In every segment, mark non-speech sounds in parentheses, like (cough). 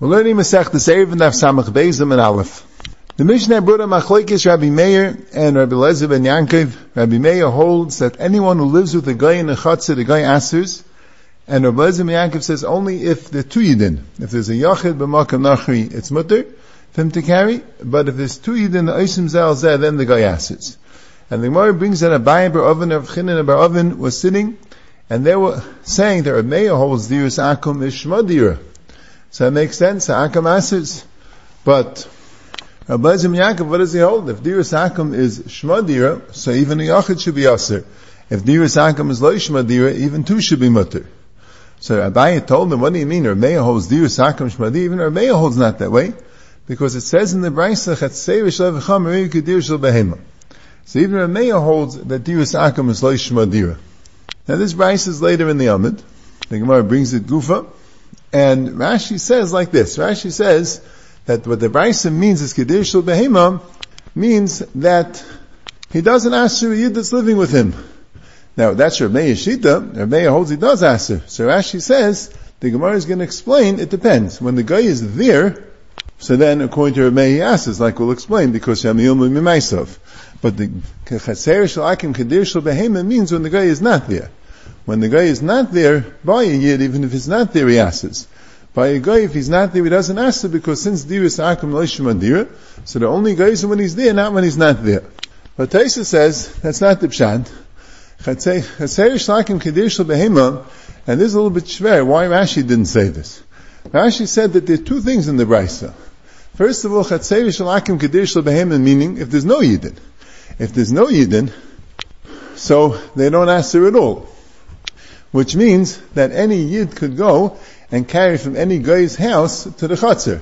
We're learning Masech the Seir and Samach Beizim and Aleph. The Mishnah brought machlekes Rabbi Meir and Rabbi Lezer ben Yankov. Rabbi Meir holds that anyone who lives with a guy in a chutzah, the guy asers, and Rabbi Lezer ben Yankov says only if the two yidin, if there's a yachid b'makam nachri, it's mutter for him to carry, but if there's two yidin, the oisim zal zeh, then the guy asers. And the Gemara brings that a Abayi bar Oven, Rav Chinan bar Oven was sitting, and they were saying that Rabbi Meir holds dirus akum is shmadira. So it makes sense, Akum Asers. But uh, Rabbi Yaakov, what does he hold? If Diras Akum is Shmadira, so even a Yachid should be Aser. If Diras Akum is Lo Shmadira, even two should be Mutter. So Abaye told him, what do you mean? Rameya holds Diras Akum Shmadira, even Rameya holds not that way. Because it says in the Brisa, Chatzei V'Shav V'cham Kedir Shal Behema. So even Rameya holds that Diras Akum is Lo Shmadira. Now this Brisa is later in the Amid. The Gemara brings it Gufa. And Rashi says like this. Rashi says that what the Brisa means is Shal Behema means that he doesn't ask a Yid that's living with him. Now that's Rabbeinu Shita. Rabbeinu holds he does answer. So Rashi says the Gemara is going to explain. It depends. When the guy is there, so then according to Rabbeinu he asks, like we'll explain, because Shamiyom Mimaisov. But the Chaser Shalakim Kedir Shal means when the guy is not there. When the guy is not there, by a yid, even if he's not there, he asks. By a guy, if he's not there, he doesn't ask because since dir is akum leishim so the only guy is when he's there, not when he's not there. But Taisa says, that's not the pshat. And this is a little bit schwer, why Rashi didn't say this. Rashi said that there are two things in the Brisa. First of all, Chatzei Shalakim Kedir Shal meaning if there's no Yidin. If there's no Yidin, so they don't ask her at all which means that any yid could go and carry from any guy's house to the chutzner.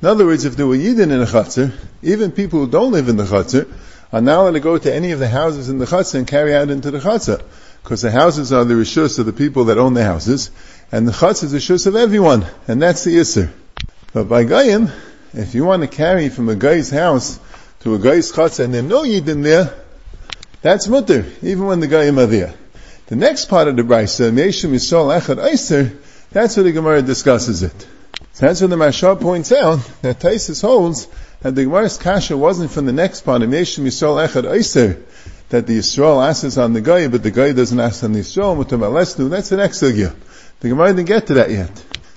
In other words, if there were yidden in the chutzner, even people who don't live in the chutzner are now allowed to go to any of the houses in the chutzner and carry out into the chutzner. Because the houses are the rishus of the people that own the houses, and the chutzner is the rishus of everyone, and that's the isser. But by gayim, if you want to carry from a guy's house to a guy's chutzner and there's no yidden there, that's mutter, even when the gayim are there. The next part of the Brisa, Meshim Yisrael Echad Eiser, that's where the Gemara discusses it. So that's where the Mashal points out that Taisus holds that the Gemara's kasha wasn't from the next part of Meshim Yisrael Echad Eiser, that the Yisrael asks on the guy, but the guy doesn't ask on the Yisrael, Mutamalesnu, that's the next sugya. The Gemara didn't get to that yet.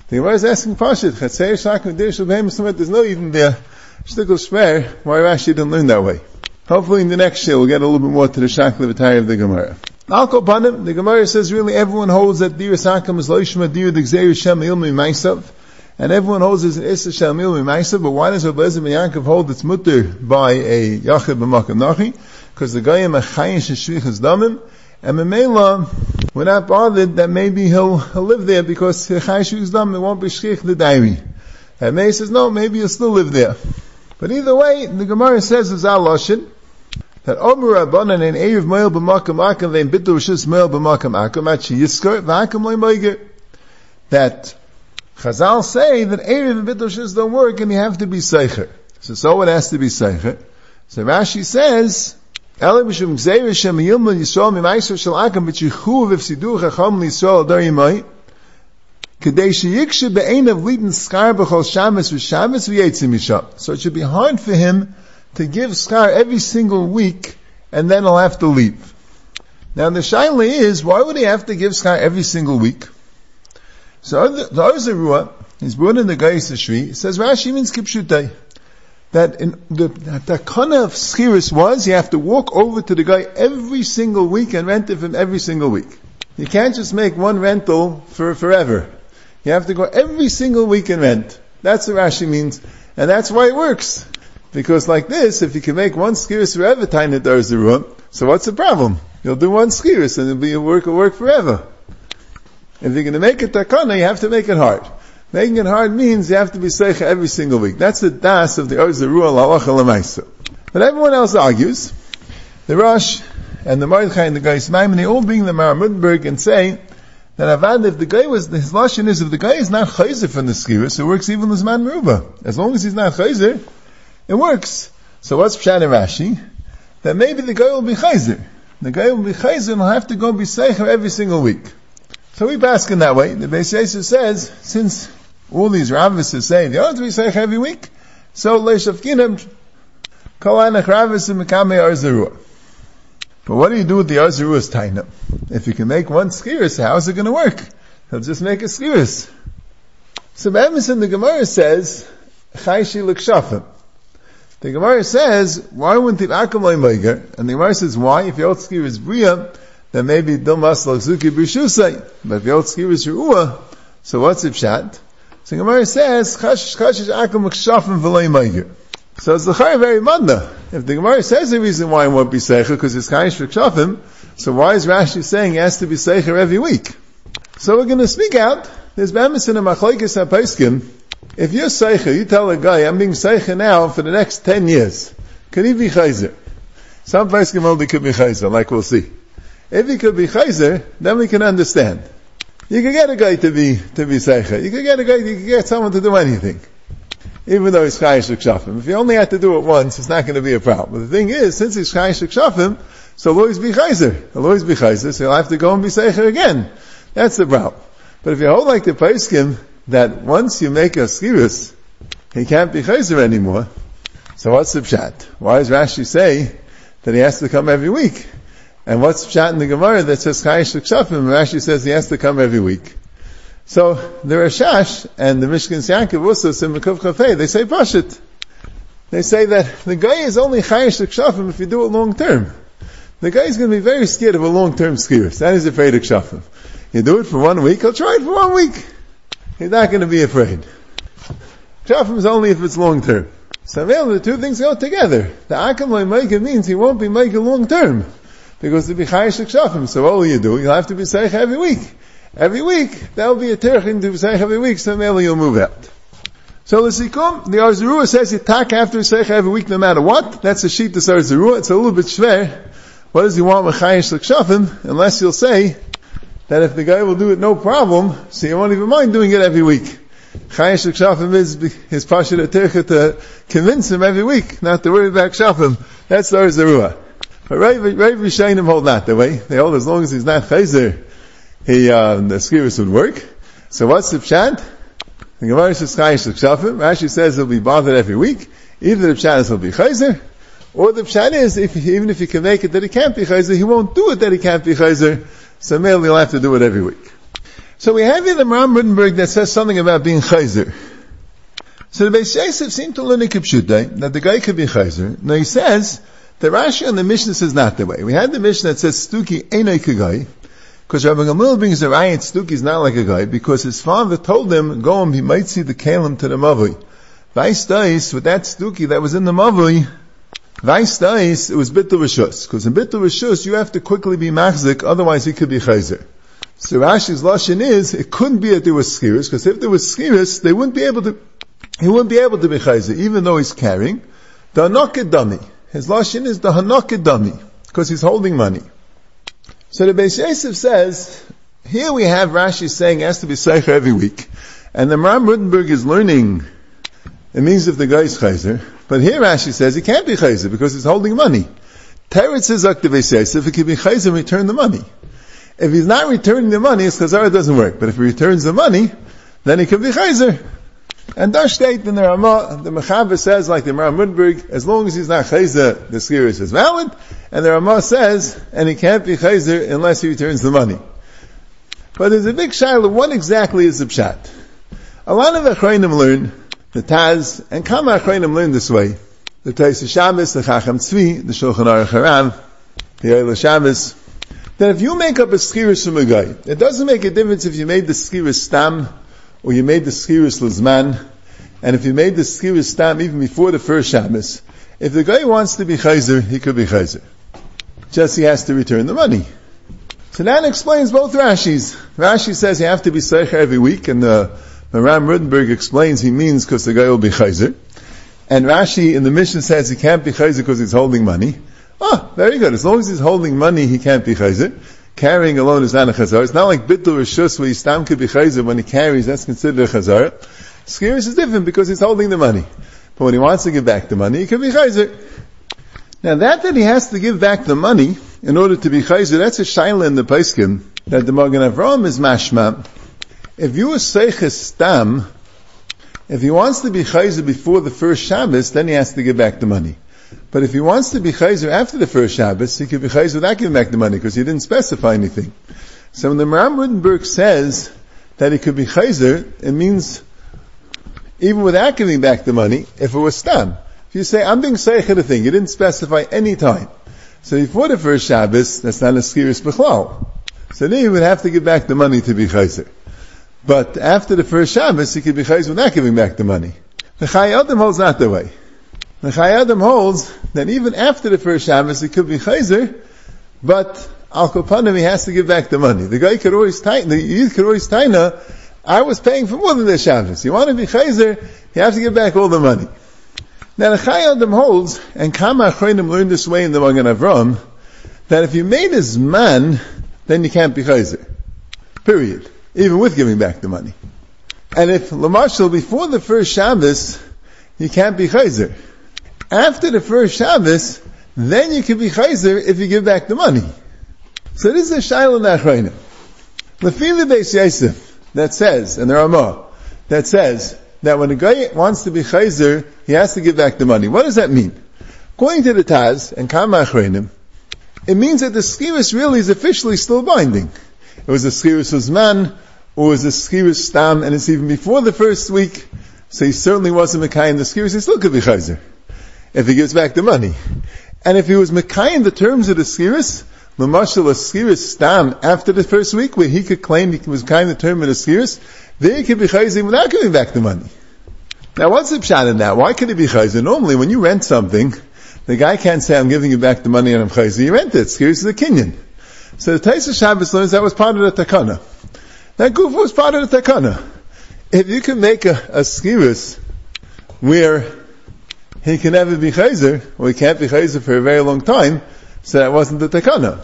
The Gemara is asking Pashit, Chatzei Shakim Dir there's no even there. Shtickle Shver, why Rashi didn't learn that way. Hopefully in the next year we'll get a little bit more to the Shakla of the Gemara. Alko Panim, the Gemara says really everyone holds that Dir Sakam is Loishma Dir Gzeir Shem Ilmi Maisav, and everyone holds it's an Issa Shem Ilmi Maisav, but why does Rabbi Ezra Yaakov hold it's mutter by a Yachid B'makam Nachi? Because the Goyim Achayish Shvichas Damim, and Memela, we're not bothered that maybe he'll, he'll live there because Chayish Shvichas Damim, won't be Shchich the Dairi. And May says, no, maybe he'll still live there. But either way, the Gemara says it's Al Lashon, that Omer Rabbanan Moel b'makam Moel b'makam akam at That Chazal say that Erev and bitul rishus don't work and you have to be seicher. So so it has to be seicher. So Rashi says, gzeir shem yisrael v'fsidu chacham yimai Kedei skar b'chol shabbos v'shabbos v'yetzim. So it should be hard for him to give schar every single week, and then he'll have to leave. Now the shaila is, why would he have to give schar every single week? So the Ozerua, he's born in the Gais Shri, says Rashi means kipshutei. That in the, the takana of schiris was you have to walk over to the guy every single week and rent it from every single week. You can't just make one rental for forever. You have to go every single week and rent. That's what Rashi means. And that's why it works. Because like this, if you can make one skiris forever, the room, so what's the problem? You'll do one skiris and it'll be a work of work forever. If you're going to make it takana, you have to make it hard. Making it hard means you have to be seicha every single week. That's the das of the Ozeru al But everyone else argues. The Rosh and the Mordechai and the Geis Maimon, they all bring the Maramudberg and say that Avad, if the guy was, his lashon is, if the guy is not chayzer from the skiris, it works even as man ruba. As long as he's not chayzer, it works. So what's Pshat Rashi? That maybe the guy will be chayzer. The guy will be chayzer and will have to go be seicher every single week. So we bask in that way. The Beis Yosef says, since all these rabbis are saying, you ought to be Seich every week. So, Leishafkinim, Kolanach rabbis and Mekame Or Zarua. But what do you do with the Or Zarua's taina? If you can make one skiris, how is it going to work? He'll just make a skiris. So Emerson, the Gemara says, Chayshi L'kshafim. The Gemara says, why wouldn't the Akam Meiger? And the Gemara says, why? If skiris is Bria, then maybe Domas L'chzuki B'shusay. But if skiris is Ruah, so what's the pshat? So the Gemara says, Chash Chash Akam L'kshafim V'loi Meiger. So it's the Chai very madna. If the Gemara says the reason why it won't be Seicher, because it's Chayish Shafim, so why is Rashi saying he has to be Seicher every week? So we're going to speak out. There's Bemis in a Machlaikis HaPaiskim. If you're Seicher, you tell a guy, I'm being Seicher now for the next 10 years. Can he be Chayzer? Some Paiskim only could be Chayzer, like we'll see. If he could be Chayzer, then we can understand. You can get a guy to be, to be Seicher. You can get a guy, you can get someone to do anything even though he's chayish kshafim. If you only have to do it once, it's not going to be a problem. But the thing is, since he's chayish kshafim, so he'll always be chayzer. He'll always be chayzer, so he'll have to go and be seicher again. That's the problem. But if you hold like the paiskim, that once you make a skirus, he can't be chayzer anymore, so what's the pshat? Why does Rashi say that he has to come every week? And what's the pshat in the Gemara that says chayish kshafim? Rashi says he has to come every week. So the Rashash and the Mishkan Yankov also Simukov Chafei, they say Pashit. They say that the guy is only Chayish Kshafim if you do it long term. The guy is going to be very scared of a long term skiers. That is afraid of Kshafim. You do it for one week, he'll try it for one week. He's not going to be afraid. Kshafim is only if it's long term. So the two things go together. The Akam Maika means he won't be making long term. Because to be Chayish Kshafim, so what will you do? You'll have to be Seich every week every week, that'll be a terchin to say every week, so maybe you'll move out. So the Sikum, the Or Zarua says you tak after Seich every week no matter what. That's a sheet to Or Zarua. It's a little bit schwer. What does he want with Chayish L'kshafim? Unless you'll say that if the guy will do it no problem, so you won't even mind doing it every week. Chayish L'kshafim is his pasha to convince him every week not to worry about Shafim. That's the Or Zarua. But Rav Rishayim hold not the way. They hold as long as he's not Chayzer, he, uh, the skiris would work. So what's the pshat? The Gemara says chayish l'kshafim. Rashi says he'll be bothered every week. Either the pshat is he'll be chayzer, or the pshat is if, even if he can make it that he can't be chayzer, he won't do it that he can't be chayzer. So maybe he'll have to do it every week. So we have here the Ram Rittenberg that says something about being chayzer. So the Beis Yosef seemed to learn a kipshutay that the guy could be chayzer. Now he says the Rashi on the Mishnah says not the way. We had the Mishnah that says stuki enay kagai. Because Rabbi Gamliel brings a riot, Stuki is not like a guy, because his father told him, go and he might see the kalim to the Mavui. Vice dice, with that Stuki that was in the Mavui, Dice, it was Bittul Rishus. Because in Bittul Rishus, you have to quickly be machzik, otherwise he could be chayzer. So Rashi's lashon is, it couldn't be that there was skiris, because if there was skiris, they wouldn't be able to, he wouldn't be able to be chayzer, even though he's carrying. The hanokid dummy. His lashon is the hanokid dummy, because he's holding money. So the Beis Yosef says, here we have Rashi saying it has to be Seicher every week. And the Ram Rutenberg is learning, it means if the guy is Chayzer. But here Rashi says he can't be Chayzer because he's holding money. Teretz Akta Beis Yosef, he can be Chayzer return the money. If he's not returning the money, his Chazara doesn't work. But if he returns the money, then he can be Chayzer. And Dash state in the Ramah, the Mechaber says, like the Ram Rutenberg, as long as he's not Chayzer, the skiris is valid. And the Ramah says, and he can't be chayzer unless he returns the money. But there's a big shaila, what exactly is the pshat? A lot of Achrayim learn, the Taz, and Kama Achrayim learn this way. The Taisa Shabbos, the Chacham Tzvi, the Shulchan Aruch Harav, the Eila Shabbos, that if you make up a skiris from a guy, it doesn't make a difference if you made the skiris stam, or you made the skiris lizman, and if you made the skiris stam even before the first Shabbos, if the guy wants to be chayzer, he could be chayzer just he has to return the money. So that explains both Rashis. Rashi says you have to be Seicher every week, and the Ram Rutenberg explains he means because the guy will be Chayzer. And Rashi in the mission says he can't be Chayzer because he's holding money. Oh, very good. As long as he's holding money, he can't be Chayzer. Carrying alone is not a Chazar. It's not like Bittul Rishus where he stam could be Chayzer when he carries, that's considered a Chazar. Skiris is different because he's holding the money. But when he wants to give back the money, he can be Chayzer. Now that that he has to give back the money in order to be chayzer, that's a shaila in the Paiskim, that the Magen Avram is mashma. If you are seiches stam, If he wants to be chayzer before the first Shabbos, then he has to give back the money. But if he wants to be chayzer after the first Shabbos, he could be chayzer without giving back the money because he didn't specify anything. So when the Maram Rutenberg says that he could be chayzer, it means even without giving back the money, if it was stam. If you say, I'm being seichet a thing, you didn't specify any time. So before the first Shabbos, that's not a skiris b'chlal. So then you would have to give back the money to be chayzer. But after the first Shabbos, he could be chayzer without giving back the money. The Chai Adam holds not the way. The Chai Adam holds that even after the first Shabbos, he could be chayzer, but al kopanim he has to give back the money. The guy could always tighten, the youth could always tighten, I was paying for more than the Shabbos. You want to be chayzer, you have to give back all the money. Now the Chai Adam holds, and Kama Achronim learned this way in the Magen Avram, that if you made his man, then you can't be chayzer. Period. Even with giving back the money. And if Lamashal before the first Shabbos, you can't be chayzer. After the first Shabbos, then you can be chayzer if you give back the money. So this is a shaila nachrayim. Lefili Beis Yosef that says, and the Ramah that says that when a guy wants to be chayzer, he has to give back the money. What does that mean? According to the Taz and Kama Achreinim, it means that the skiris really is officially still binding. It was a skiris Uzman, or was a skiris Stam, and it's even before the first week, so he certainly wasn't Mekai in the skiris, he still could be chayzer. If he gives back the money. And if he was Mekai in the terms of the Lamashal a skiris Stam, after the first week, where he could claim he was kind of the term of the skiris, there he could be chayzer without giving back the money. Now what's the pshat in that? Why could he be chayzer? Normally when you rent something, the guy can't say, I'm giving you back the money and I'm chayzer. You rent it. Skiris is a kinyan. So the Taisa Shabbos learns that was part of the takana. That goof was part of the takana. If you can make a, a skiris where he can never be chayzer, or he can't be chayzer for a very long time, so that wasn't the takana.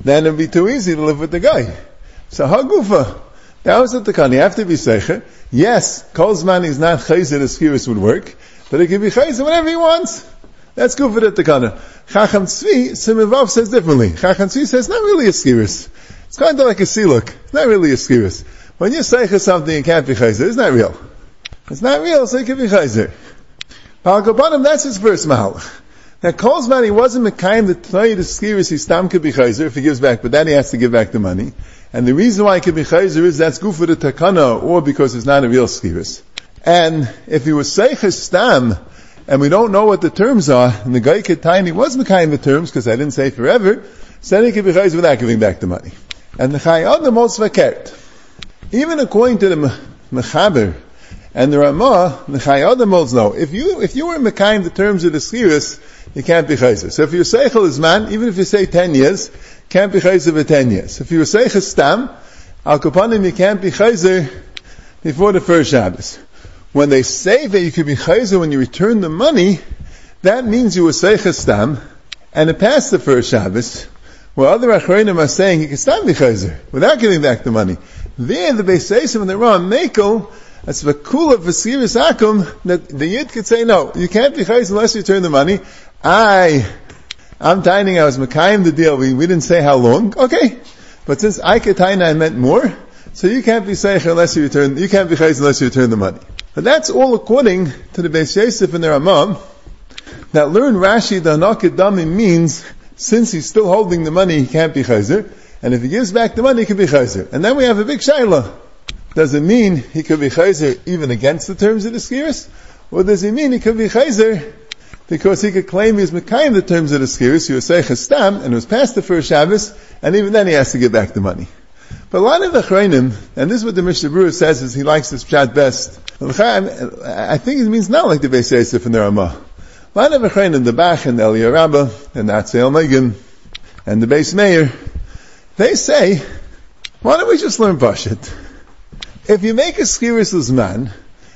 Then it'd be too easy to live with the guy. So hagufa, that was the takana. You have to be seicher. Yes, Kolzman is not chayzer, the skiris would work, but it can be chayzer whenever he wants. That's good for the takana. Chacham Tzvi, Simivav says differently. Chacham Tzvi says not really a skiris. It's kind of like a siluk. It's not really a skiris. When you say something you can't be chayzer, it's not real. It's not real, so you can be chayzer. Palgobanim, that's his first mahal. Now, Kolzman, he wasn't the Tnai the skiris, he stam could be chayzer if he gives back, but then he has to give back the money. And the reason why he could be chayzer is that's good for the takana, or because it's not a real skiris. And if he was seiches stam, and we don't know what the terms are, and the guy tiny was Mekayim the terms, because I didn't say forever, then he could be without giving back the money. And the Chayyad also vakert. Even according to the Mechaber and the Ramah, the Chayyad holds no. If you, if you were Mekayim the terms of the Skiris, you can't be chayzer. So if your seichel is man, even if you say ten years, can't be chayzer for ten years. If your seichel stam, al kapanim you can't be chayzer before the first Shabbos. When they say that you can be chayzer when you return the money, that means you were stam, and it passed the first Shabbos, where other achronim are saying you can stam be chayzer without giving back the money. There, the Beisayim and the Ram Mekel, that's the of Vasiris Akum, that the Yid could say, no, you can't be chayzer unless you return the money, I, I'm tining, I was Makayim the deal, we, we didn't say how long, okay. But since I could I meant more, so you can't be Seich unless you return, you can't be Chayz unless you return the money. But that's all according to the Beis Yosef and the Ramah, that learn Rashi the Hanakadami means, since he's still holding the money, he can't be Chayzer, and if he gives back the money, he can be Chayzer. And then we have a big Shaila. Does it mean he could be Chayzer even against the terms of the Skiris? Or does it mean he could be Chayzer because he could claim he's Mekayim the terms of the skiris, he was say stam, and it was past the first Shabbos, and even then he has to give back the money. But a lot of the Chreinim, and this is what the Mishnah Berurah says, is he likes this chat best. I think it means not like the Beis Yosef and the Ramah. A lot of the Chreinim, the Bach and the Eliyah Rabbah, and the Magen, and the Beis Meir, they say, why don't we just learn Pashit? If you make a skiris man,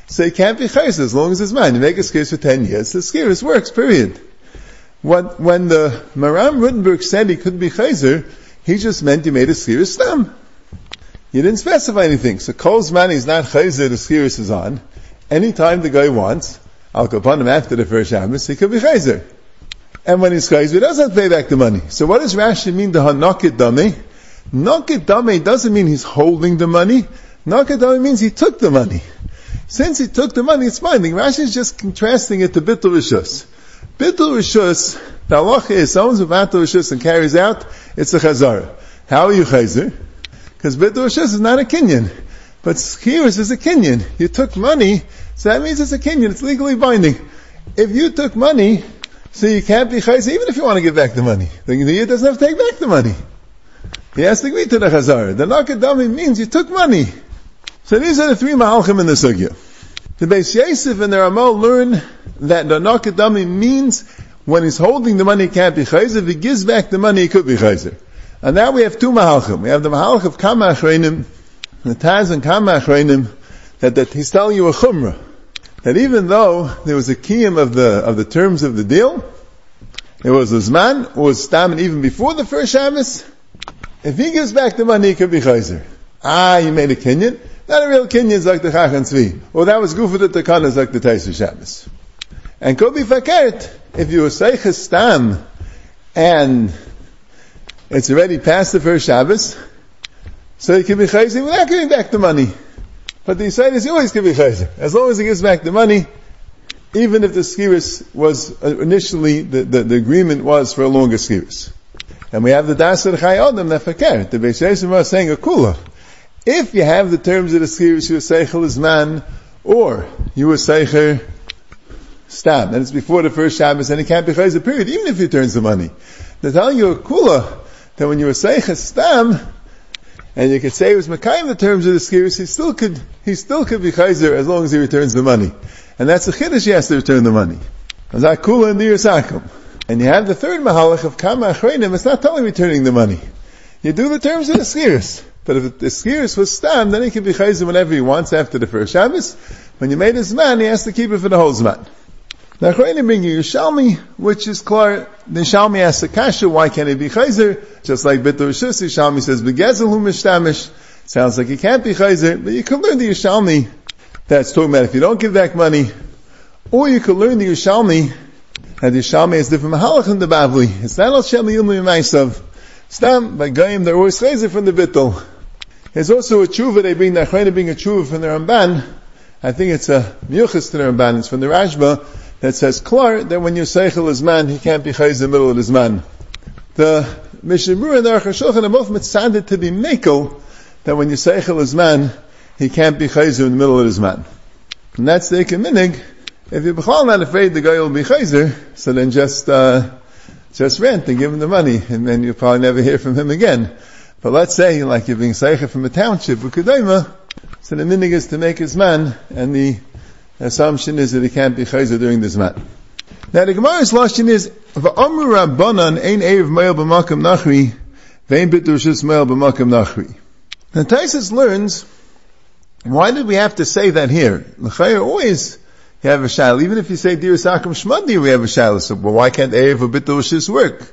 so it can't be chayes as long as it's man. You make a skiris for 10 years, the skiris works, period. What, when the Maram Rutenberg said he couldn't be chayzer, he just meant he made a skiris stam. He didn't specify anything. So Kol's man is not chayzer, the skiris is on. Anytime the guy wants, I'll go upon him after the first Shabbos, he could be chayzer. And when he's chayzer, he doesn't pay back the money. So what does Rashi mean, the hanakit dame? Nakit dame doesn't mean he's holding the money. Nakit dame means he took the money. Since he took the money, it's. The Rashi is just contrasting it to Bittul Rishus. Bittul Rishus, the halacha is someone's Bittul Rishus and carries out, it's a chazara. How are you chazer? Because Bittul Rishus is not a kinyan. But Skiris is a kinyan. You took money, so that means it's a kinyan. It's legally binding. If you took money, so you can't be chazer even if you want to give back the money. The Yid doesn't have to take back the money. He has to agree to the chazara. The nakadami means you took money. So these are the three mahalchim in the sugya. The Beis Yosef and the Ramal learn that the nakadami means when he's holding the money he can't be chayzer. If he gives back the money he could be chayzer. And now we have two mahalchim. We have the mahalch of kama achreinim, the Taz and kama that, that he's telling you a chumrah. That even though there was a kiyum of the, of the terms of the deal, it was Uzman, it was Stam, even before the first Shabbos, if he gives back the money, he could be chayzer. Ah, you made a kinyan. Not a real kinyan like the Chacham Tzvi. Well, that was Gufa the Takana like the Taisa Shabbos. And could be fakert, if you say stam, and it's already past the first Shabbos, so he can be chayzer without giving back the money. But the Yisrael is always can be chayzer. As long as he gives back the money, even if the skiris was uh, initially, the, the, the, agreement was for a longer skiris. And we have the Dasar Chai Adam that fakert. The Beis was saying a kula. If you have the terms of the skiris, you seichel is man, or you were seicher stam, and it's before the first Shabbos, and it can't be chayzer period, even if he turns the money. They're telling you a kula, that when you were seicher stam, and you could say it was Makayim the terms of the skiris, he still could, he still could be chayzer as long as he returns the money. And that's the chiddush he has to return the money. Kula and Sakum. And you have the third mahalach of Kama Achreinim, it's not telling returning the money. You do the terms of the skiris. But if the skiris was stam, then he can be chayzer whenever he wants after the first Shabbos. When you made his man, he has to keep it for the whole zman. Now, Chayim bring you Yerushalmi, which is clear. The Yerushalmi asks the kasha, why can't he be chayzer? Just like Bitur Rishus, Yerushalmi says, Begezel mishtamish. Sounds like he can't be chayzer, but you can learn the Yerushalmi that's talking about if you don't give back money, or you could learn the Yerushalmi, that the Yerushalmi is different mahalach in the Bavli. It's not al Shem Yilmi Maisav. Stam, by Goyim, they're always chayzer from the Bittul. There's also a tshuva they bring, Nachrayna being a tshuva from the Ramban. I think it's a miyuchas to the Ramban. It's from the Rashba that says klar that when you seichel is man, he can't be chayz in the middle of his man. The Mishnah and the Aruch HaShulchan are both mitzaded to be mekel that when you seichel is man, he can't be chayzer in the middle of his man. And that's the minig. If you're not afraid the guy will be chayzer, so then just, uh, just rent and give him the money, and then you'll probably never hear from him again. But let's say, like you're being Seicha from a township, so the minig is to make his man, and the assumption is that he can't be Chayzer during this man. Now the Gemara's lashon is, V'amru Rabbanan ein Erev Me'el B'makam Nachri, V'ein Bitur Shus Me'el B'makam Nachri. Now Taisus learns, why did we have to say that here? L'chayr always, you have a shayla. Even if you say Dir Sakum Shmadi, we have a shayla. So, well, why can't Erev or Bitur work?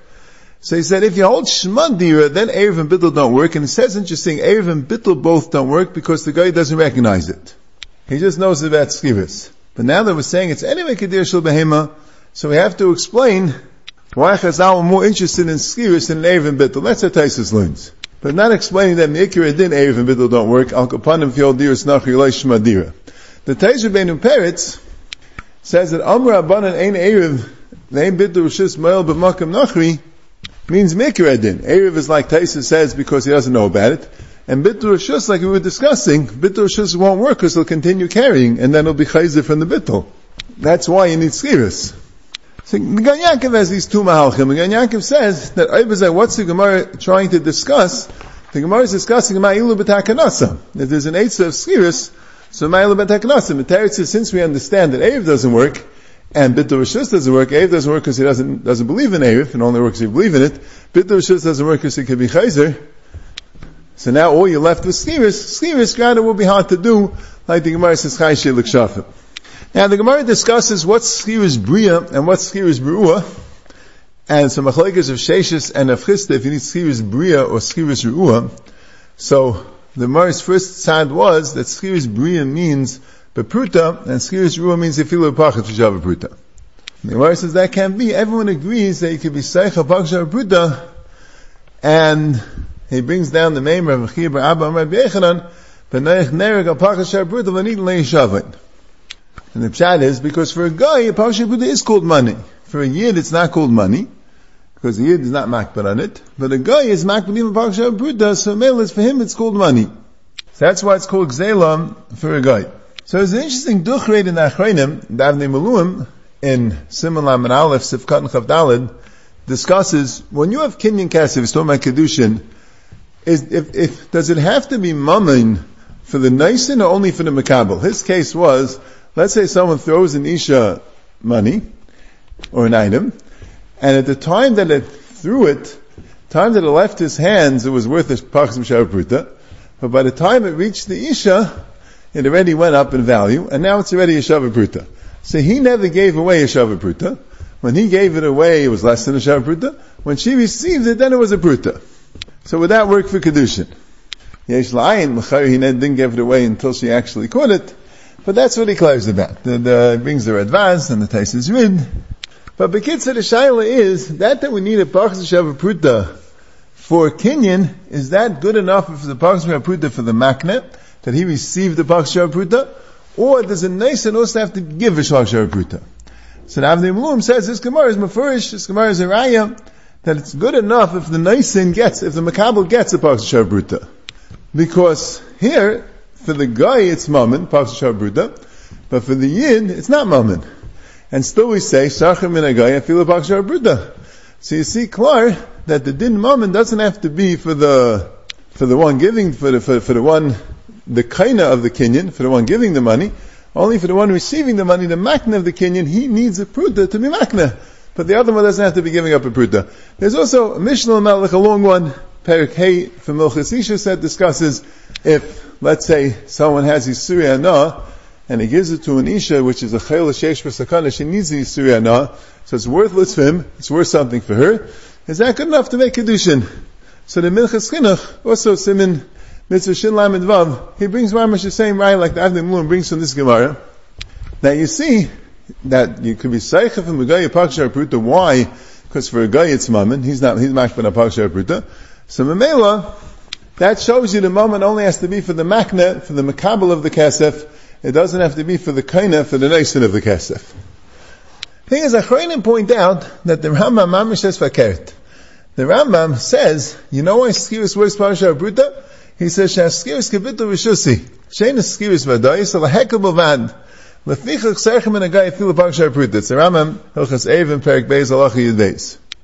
So he said, if you hold Shema Dira, then Erev and Bittul don't work. And it says interesting, Erev and Bittul both don't work because the guy doesn't recognize it. He just knows about Skivis. But now that we're saying it's anyway Kedir Shul Behema, so we have to explain why Chazal are more interested in Skivis than Erev and Bittul. That's what Taisus learns. But not explaining that Mikra din Erev and Bittul don't work. Al Kapanim Fiol Diris Nachri Shema Dira. The Taisu Beinu Peretz says that Amr Abanan Ein Erev, Vein Bittul Rishis Moel B'Makam Nachri, means Mikra din. Erev is like Taisa says because he doesn't know about it. And Bittul Shus, like we were discussing, Bittul Shus won't work because he'll continue carrying, and then he'll be Chayzer from the Bittul. That's why you need Skiris. So Gan Yaakov has these two Mahalchim. Gan Yaakov says that Ibazai, what's the Gemara trying to discuss? The Gemara is discussing Ma'ilu B'takanasa. If there's an Eitzah of Skiris, so Ma'ilu B'takanasa. Teretz says, since we understand that Erev doesn't work, and Bittul Rishus doesn't work. Erev doesn't work because he doesn't, doesn't believe in Erev, and only works if you believe in it. Bittul Rishus doesn't work because he can be Chayzer. So now all you're left with Skiris. Skiris, granted, will be hard to do, like the Gemara says, Chayshir L'kshafim. Now the Gemara discusses what's Skiris Bria and what's Skiris Brua, and some machlekes of Sheshis and of Chisda, if you need Skiris Bria or Skiris Ruah. So, the Gemara's first side was that Skiris Bria means Bepruta, and Skiris Ruah means Yefilu Pachat V'shav Bepruta. The Gemara says that can't be. Everyone agrees that you could be Seicha Pachat Bepruta, and he brings down the name of Chibur Abba Rabbi Yechanan, B'neich Nereg Al Pachat Bepruta V'nit Le'ishavin. And the pshat is because for a guy, a Paksha Pruta is called money. For a yid, it's not called money, because the yid is not makbar on it. But a guy is makbar even Paksha Pruta, so male is for him, it's called money. So that's why it's called Gzelam for a guy. So there's an interesting duchred in Achreinim, Davnei Maluim, in Simon and Aleph, Sifkat and Chavdalid, discusses, when you have Kinyan Kasif, it's talking Kedushin, is, if, if, does it have to be mammon for the Nisan or only for the Makabal? His case was, let's say someone throws an Isha money, or an item, and at the time that it threw it, time that it left his hands, it was worth a Pachsim Shavapruta, but by the time it reached the Isha, it already went up in value, and now it's already a Shavapruta. So he never gave away a Shavapruta. When he gave it away, it was less than a Shavapruta. When she received it, then it was a Pruta. So would that work for Kedushin? Yesh La'ayin, he didn't give it away until she actually caught it. But that's what he claims about. The, the brings the advance and the taste is rid. But Bekitza the Shaila is, that that we need a Pachas Pruta for Kenyan, is that good enough for the Pachas Pruta for the Maknet, that he received the Pachas Pruta, or does a and also have to give a Pachas Pruta? So the Avnei says this Gemara is Mefurish, this Gemara is a that it's good enough if the Nisan gets, if the Makabal gets a Paksha Bruta. Because here, for the guy it's Mammon, Paksha Bruta, but for the Yin, it's not Mammon. And still we say, Shachar min guy I feel a Paksha Bruta. So you see, Klar, that the Din Mammon doesn't have to be for the, for the one giving, for the, for, for the one, the kaina of the Kenyan, for the one giving the money, only for the one receiving the money, the makna of the Kenyan, he needs a pruta to be makna but the other one doesn't have to be giving up a pruta. There's also a Mishnah Melech, a long one, Perik Hay from Milchas Isha said discusses if, let's say, someone has Yisuri Anah, and he gives it to an Isha, which is a Chayil Shesh Sakana, she needs the Yisuri Anah, so it's worthless for him, it's worth something for her. Is that good enough to make Kedushin? So the Minchas Chinuch, also Simin Mitzvah Shin Lamed Vav, he brings Mamash the same right like the Avnei Miluim brings from this Gemara, that you see, that you could be Seicha from a guy a Pakshar Pruta. Why? Because for a guy it's Mammon. He's not, he's Mashman a Pakshar Pruta. So Mamela, that shows you the Mammon only has to be for the Makna, for the Makabal of the Kesef. It doesn't have to be for the Kaina, for the Nation of the Kesef. Thing is, Achrayim point out that the Rambam Mamish says Fakert. The Rambam says, you know why Skiris works Parashah Bruta? He says, Shaskiris Kabitu Rishusi. Shein is Skiris Vadai, so Lahekab The. The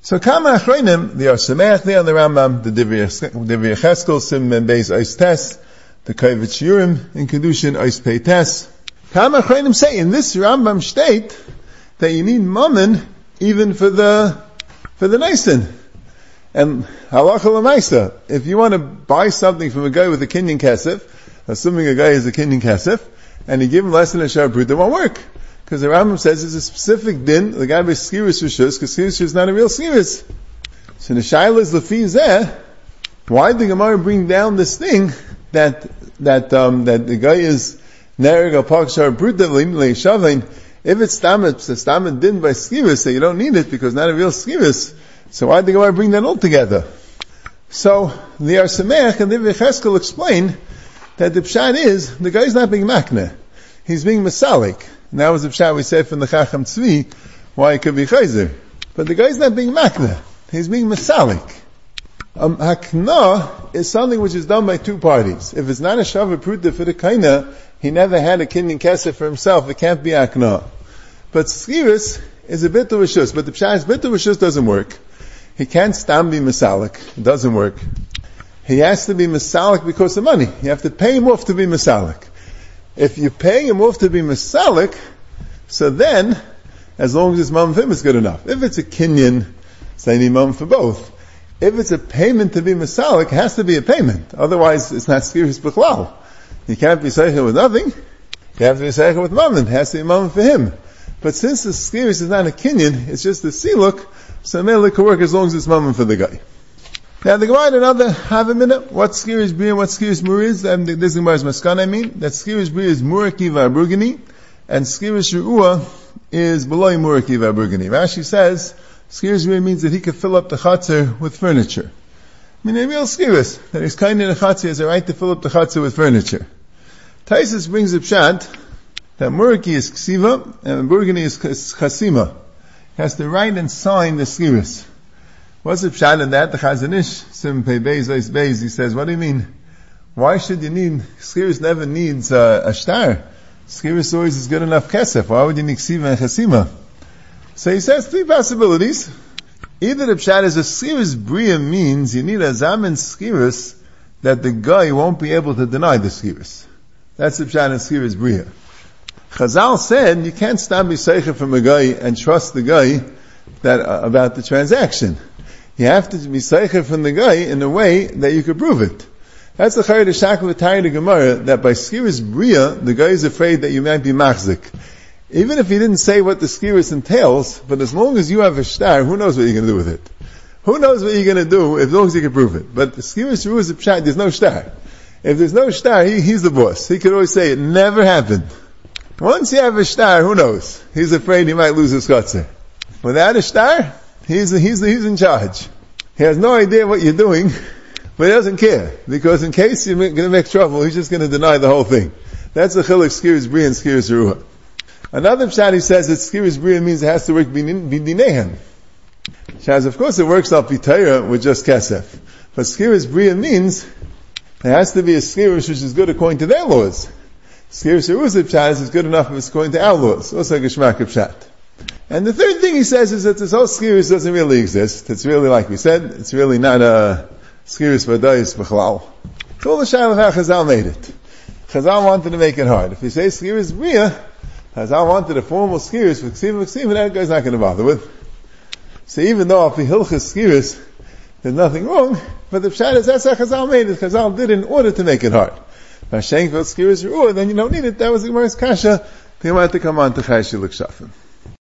So Kama Achreinim, the Or Sameach there on the Rambam, the Divrei Cheskel Sim and Beis Eis Tes, the Kovetz Shiurim in Kedushin Eis Pei Tes. Kama say in this Rambam state that you need mammon even for the for the Nisan. And halacha lemaisa, if you want to buy something from a guy with a kinyan kesef, assuming a guy is a kinyan kesef, and you give him less than a shar brut, it won't work. Because the Rambam says it's a specific din, the guy by skiris rishus, because skiris is not a real skiris. So the shaila is zeh, why did the Gemara bring down this thing that, that, um, that the guy is nereg a shar brut shavin, if it's stamet, the stamet din by skiris, so you don't need it because not a real skiris. So why did the Gemara bring that all together? So the Or Sameach and the Vecheskel explain that the pshat is the guy's not being makne, he's being masalik. And that was the pshat we said from the Chacham Tzvi, why it could be chayzer. But the guy's not being makne, he's being masalik. Um, hakna is something which is done by two parties. If it's not a shavu pruta for the kaina, he never had a kinyan kesef for himself, it can't be hakna. But skiris is a bit of a shus, but the pshat is bit of a shus doesn't work. He can't stand be masalik, it doesn't work he has to be Masalik because of money. You have to pay him off to be Masalik. If you pay him off to be Masalik, so then, as long as for him, it's good enough. If it's a Kenyan, it's any mum for both. If it's a payment to be Masalik, it has to be a payment. Otherwise, it's not Skiris B'chlal. You can't be Seichel with nothing. You have to be Seichel with mum. It has to be mum for him. But since the Skiris is not a Kenyan, it's just a Siluk, so it could work as long as it's mum for the guy. Now the Gemara another half a minute. What skiris bria? What mur is? And this Gemara is maskan. I mean that skiris bria is muraki v'abrugani, and skiris ru'ua is below muraki v'abrugani. Rashi says skiris bria means that he could fill up the chatzir with furniture. I mean a real skiris that he's kind in the chatzir has a right to fill up the chatzir with furniture. Taisus brings a pshat that Muraki is ksiva and Burgundy is chasima. He has to write and sign the skiris. What's the pshat in that? The Chazon Ish, Sim Pei Beis Beis Beis, he says, what do you mean? Why should you need, skiris never needs uh, a star. Skiris always is good enough kesef. Why would you need ksiva and chasima? So he says three possibilities. Either the pshat is a skiris bria means you need a zaman skiris that the guy won't be able to deny the skiris. That's the pshat in skiris bria. Chazal said you can't stop Yisaicha from a guy and trust the guy that uh, about the transaction. You have to be Yisaicha from the guy in a way that you could prove it. That's the Chayr Shakal Tayr Gemara that by skiris bria the guy is afraid that you might be machzik. Even if he didn't say what the skiris entails, but as long as you have a star, who knows what you're going to do with it? Who knows what you're going to do as long as you can prove it? But the skiris is a pshat. There's no star. If there's no star, he, he's the boss. He could always say it never happened. Once you have a star, who knows? He's afraid he might lose his chotzer. Without a star, he's, he's, he's in charge. He has no idea what you're doing, (laughs) but he doesn't care. Because in case you're going to make trouble, he's just going to deny the whole thing. That's the chiluk skiris bri and skiris ruah. Another pshat he says that skiris bri means it has to work bidinehem. Shaz, of course it works al pitayra with just kesef. But skiris bri means it has to be a skiris which is good according to their laws. Skir Shiruzah Pshat is good enough if it's going to our laws. Also Geshmak Pshat. And the third thing he says is that this whole skiris doesn't really exist. It's really, like we said, it's really not a skiris vadayis b'chalal. It's all the of how Chazal made it. Chazal wanted to make it hard. If you say skiris bria, Chazal wanted a formal skiris for ksiva ksiva, that guy's not going to bother with. So even though if he hilchas skiris, there's nothing wrong, but the pshat is that's how Chazal made it. Chazal did it in order to make it hard. Hashem skiris then you don't need it. That was the Gemara's kasha. They wanted to come on to Chayshil Shafim.